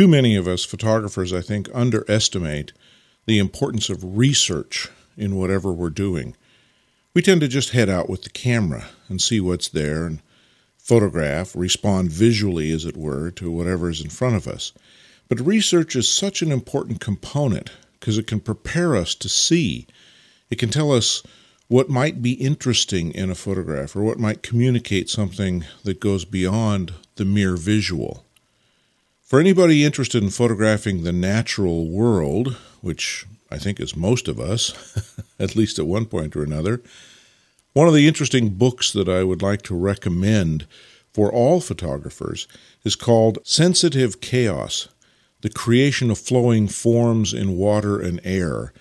Too many of us photographers, I think, underestimate the importance of research in whatever we're doing. We tend to just head out with the camera and see what's there and photograph, respond visually, as it were, to whatever is in front of us. But research is such an important component because it can prepare us to see. It can tell us what might be interesting in a photograph or what might communicate something that goes beyond the mere visual. For anybody interested in photographing the natural world, which I think is most of us, at least at one point or another, one of the interesting books that I would like to recommend for all photographers is called Sensitive Chaos The Creation of Flowing Forms in Water and Air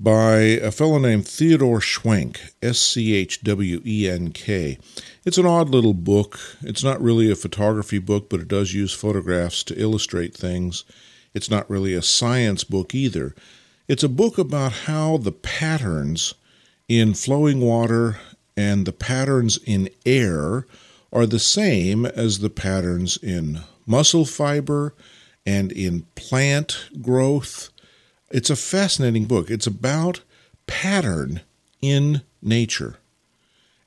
by a fellow named Theodore Schwenk, S C H W E N K. It's an odd little book. It's not really a photography book, but it does use photographs to illustrate things. It's not really a science book either. It's a book about how the patterns in flowing water and the patterns in air are the same as the patterns in muscle fiber and in plant growth it's a fascinating book. It's about pattern in nature.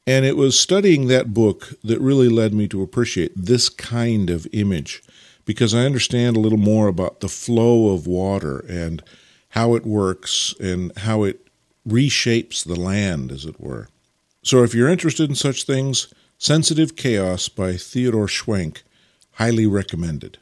And it was studying that book that really led me to appreciate this kind of image because I understand a little more about the flow of water and how it works and how it reshapes the land, as it were. So if you're interested in such things, Sensitive Chaos by Theodore Schwenk, highly recommended.